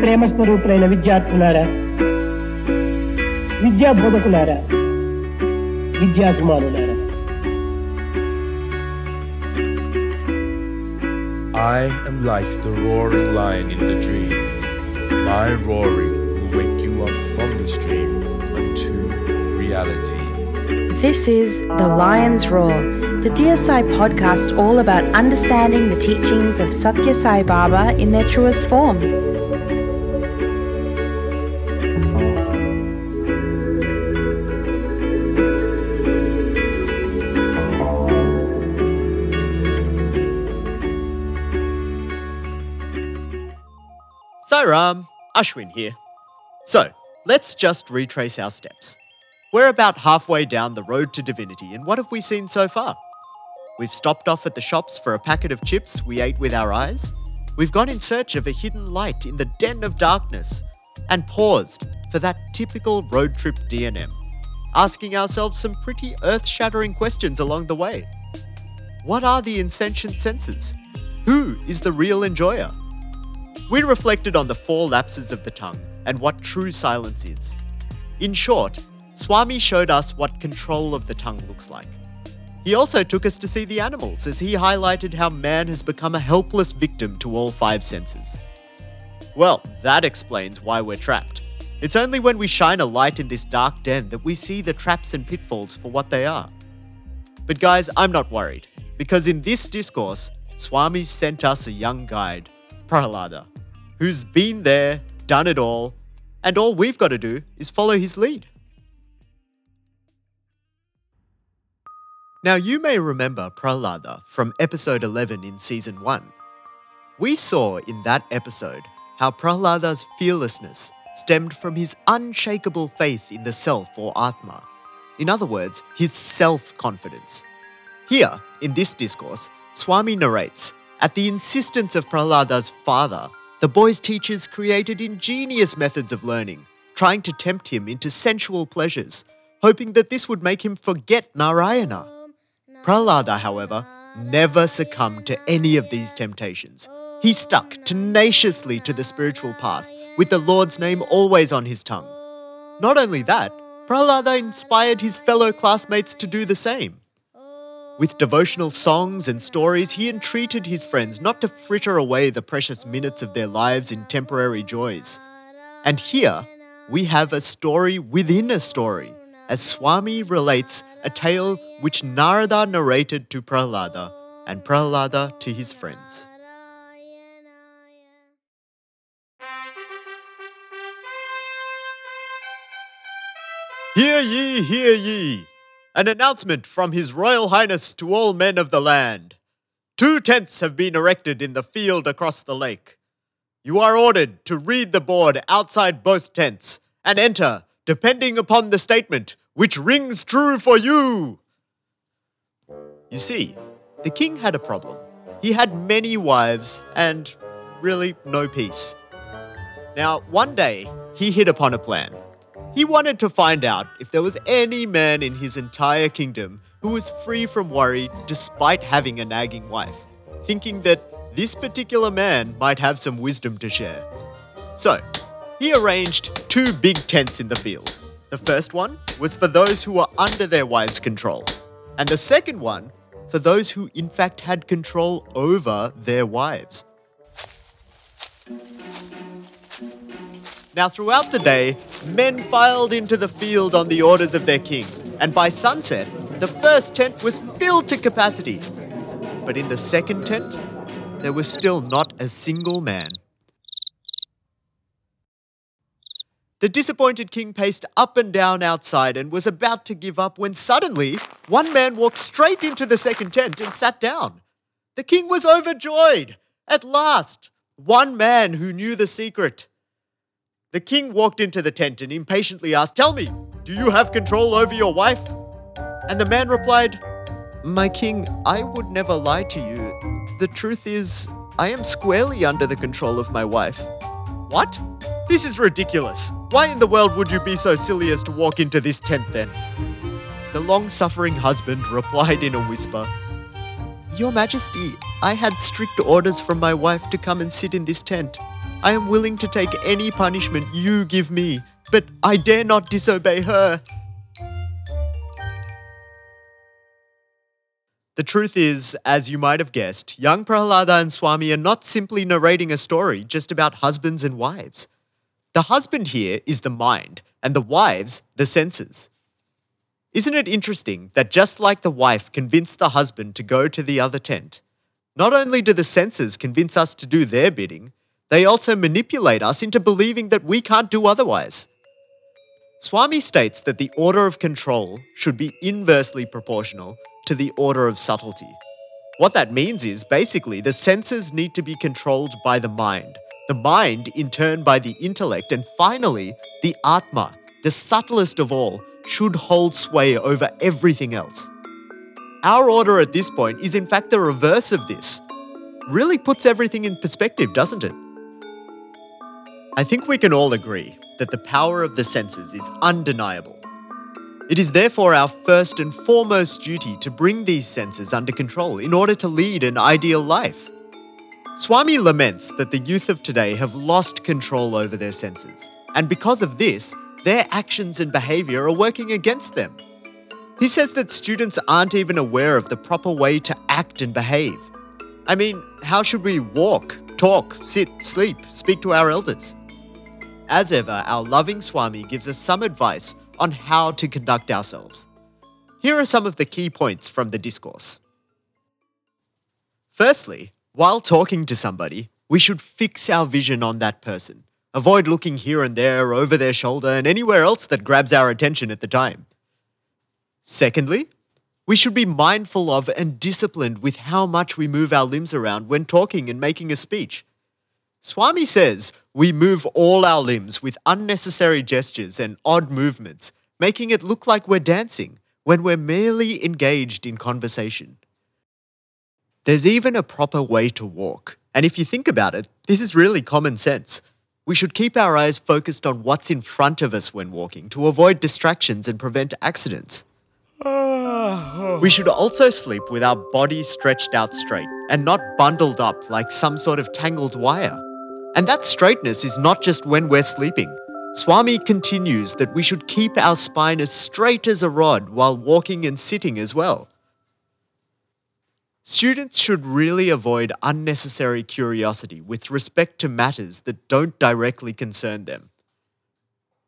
ప్రేమ స్వరూపులైన విద్యార్థులారా విద్యా బోధకులారా విద్యాభిమానులారా I am like the roaring lion in the dream. My roaring will wake you up from this dream unto reality. This is The Lion's Roar, the DSI podcast all about understanding the teachings of Satya Sai Baba in their truest form. So, Ram, Ashwin here. So, let's just retrace our steps. We're about halfway down the road to divinity, and what have we seen so far? We've stopped off at the shops for a packet of chips we ate with our eyes. We've gone in search of a hidden light in the den of darkness, and paused for that typical road trip DNM, asking ourselves some pretty earth shattering questions along the way. What are the insentient senses? Who is the real enjoyer? We reflected on the four lapses of the tongue and what true silence is. In short, Swami showed us what control of the tongue looks like. He also took us to see the animals as he highlighted how man has become a helpless victim to all five senses. Well, that explains why we're trapped. It's only when we shine a light in this dark den that we see the traps and pitfalls for what they are. But guys, I'm not worried, because in this discourse, Swami sent us a young guide, Prahlada, who's been there, done it all, and all we've got to do is follow his lead. Now, you may remember Prahlada from episode 11 in season 1. We saw in that episode how Prahlada's fearlessness stemmed from his unshakable faith in the self or Atma. In other words, his self confidence. Here, in this discourse, Swami narrates at the insistence of Prahlada's father, the boy's teachers created ingenious methods of learning, trying to tempt him into sensual pleasures, hoping that this would make him forget Narayana. Prahlada, however, never succumbed to any of these temptations. He stuck tenaciously to the spiritual path, with the Lord's name always on his tongue. Not only that, Prahlada inspired his fellow classmates to do the same. With devotional songs and stories, he entreated his friends not to fritter away the precious minutes of their lives in temporary joys. And here, we have a story within a story, as Swami relates a tale which Narada narrated to Prahlada and Prahlada to his friends. Hear ye, hear ye! An announcement from His Royal Highness to all men of the land. Two tents have been erected in the field across the lake. You are ordered to read the board outside both tents and enter, depending upon the statement, which rings true for you. You see, the king had a problem. He had many wives and really no peace. Now, one day, he hit upon a plan. He wanted to find out if there was any man in his entire kingdom who was free from worry despite having a nagging wife, thinking that this particular man might have some wisdom to share. So, he arranged two big tents in the field. The first one was for those who were under their wives' control, and the second one for those who in fact had control over their wives. Now, throughout the day, men filed into the field on the orders of their king, and by sunset, the first tent was filled to capacity. But in the second tent, there was still not a single man. The disappointed king paced up and down outside and was about to give up when suddenly one man walked straight into the second tent and sat down. The king was overjoyed. At last, one man who knew the secret. The king walked into the tent and impatiently asked, Tell me, do you have control over your wife? And the man replied, My king, I would never lie to you. The truth is, I am squarely under the control of my wife. What? This is ridiculous. Why in the world would you be so silly as to walk into this tent then? The long suffering husband replied in a whisper, Your Majesty, I had strict orders from my wife to come and sit in this tent. I am willing to take any punishment you give me, but I dare not disobey her. The truth is, as you might have guessed, young Prahlada and Swami are not simply narrating a story just about husbands and wives. The husband here is the mind, and the wives, the senses. Isn't it interesting that just like the wife convinced the husband to go to the other tent, not only do the senses convince us to do their bidding, they also manipulate us into believing that we can't do otherwise. Swami states that the order of control should be inversely proportional to the order of subtlety. What that means is basically the senses need to be controlled by the mind, the mind in turn by the intellect, and finally, the Atma, the subtlest of all, should hold sway over everything else. Our order at this point is in fact the reverse of this. Really puts everything in perspective, doesn't it? I think we can all agree that the power of the senses is undeniable. It is therefore our first and foremost duty to bring these senses under control in order to lead an ideal life. Swami laments that the youth of today have lost control over their senses, and because of this, their actions and behavior are working against them. He says that students aren't even aware of the proper way to act and behave. I mean, how should we walk, talk, sit, sleep, speak to our elders? As ever, our loving Swami gives us some advice on how to conduct ourselves. Here are some of the key points from the discourse. Firstly, while talking to somebody, we should fix our vision on that person. Avoid looking here and there, over their shoulder, and anywhere else that grabs our attention at the time. Secondly, we should be mindful of and disciplined with how much we move our limbs around when talking and making a speech. Swami says we move all our limbs with unnecessary gestures and odd movements, making it look like we're dancing when we're merely engaged in conversation. There's even a proper way to walk, and if you think about it, this is really common sense. We should keep our eyes focused on what's in front of us when walking to avoid distractions and prevent accidents. We should also sleep with our body stretched out straight and not bundled up like some sort of tangled wire. And that straightness is not just when we're sleeping. Swami continues that we should keep our spine as straight as a rod while walking and sitting as well. Students should really avoid unnecessary curiosity with respect to matters that don't directly concern them.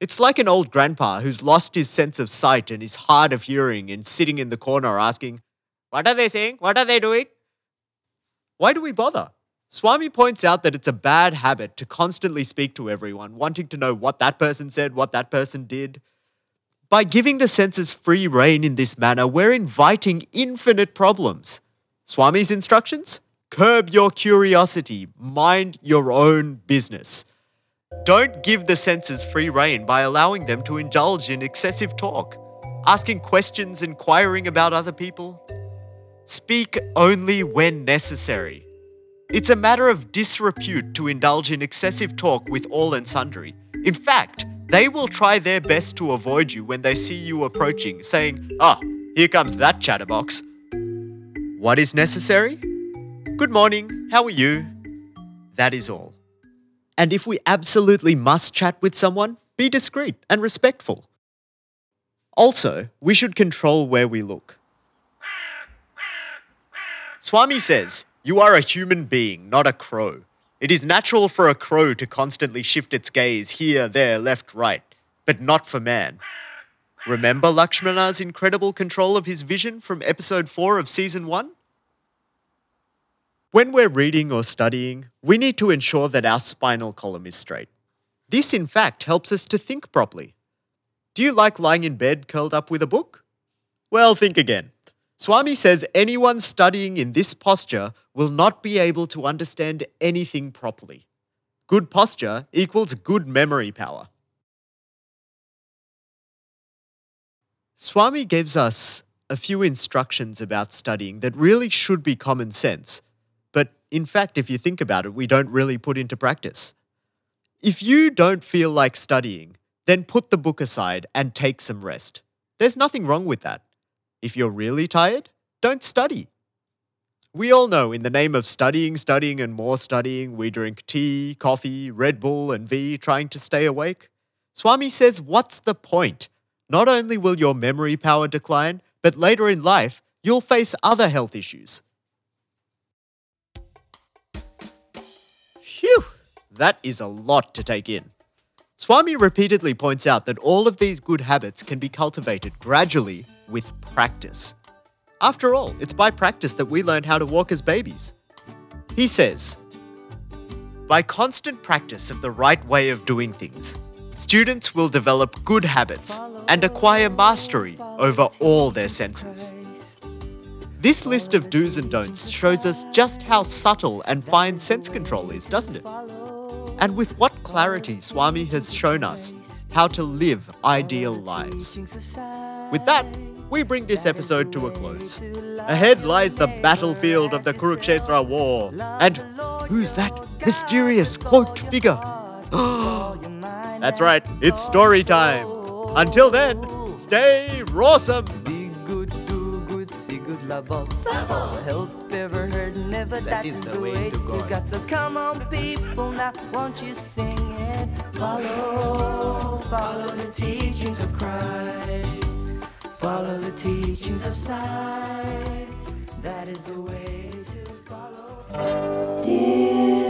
It's like an old grandpa who's lost his sense of sight and is hard of hearing and sitting in the corner asking, What are they saying? What are they doing? Why do we bother? Swami points out that it's a bad habit to constantly speak to everyone, wanting to know what that person said, what that person did. By giving the senses free rein in this manner, we're inviting infinite problems. Swami's instructions? Curb your curiosity, mind your own business. Don't give the senses free rein by allowing them to indulge in excessive talk, asking questions, inquiring about other people. Speak only when necessary. It's a matter of disrepute to indulge in excessive talk with all and sundry. In fact, they will try their best to avoid you when they see you approaching, saying, Ah, here comes that chatterbox. What is necessary? Good morning, how are you? That is all. And if we absolutely must chat with someone, be discreet and respectful. Also, we should control where we look. Swami says, You are a human being, not a crow. It is natural for a crow to constantly shift its gaze here, there, left, right, but not for man. Remember Lakshmana's incredible control of his vision from episode 4 of season 1? When we're reading or studying, we need to ensure that our spinal column is straight. This, in fact, helps us to think properly. Do you like lying in bed curled up with a book? Well, think again. Swami says anyone studying in this posture will not be able to understand anything properly. Good posture equals good memory power. Swami gives us a few instructions about studying that really should be common sense, but in fact, if you think about it, we don't really put into practice. If you don't feel like studying, then put the book aside and take some rest. There's nothing wrong with that. If you're really tired, don't study. We all know in the name of studying, studying, and more studying, we drink tea, coffee, Red Bull, and V trying to stay awake. Swami says, What's the point? Not only will your memory power decline, but later in life, you'll face other health issues. Phew, that is a lot to take in. Swami repeatedly points out that all of these good habits can be cultivated gradually with practice. After all, it's by practice that we learn how to walk as babies. He says, By constant practice of the right way of doing things, students will develop good habits and acquire mastery over all their senses. This list of do's and don'ts shows us just how subtle and fine sense control is, doesn't it? And with what clarity Swami has shown us how to live ideal lives. With that, we bring this episode to a close. Ahead lies the battlefield of the Kurukshetra war. And who's that mysterious cloaked figure? That's right, it's story time. Until then, stay rawsome trouble. Help ever heard, never that, that is the, way, way, to go. God. So come on, people, now won't you sing it? Follow, follow the teachings of Christ. Follow the teachings of Sai. That is the way to follow. Dear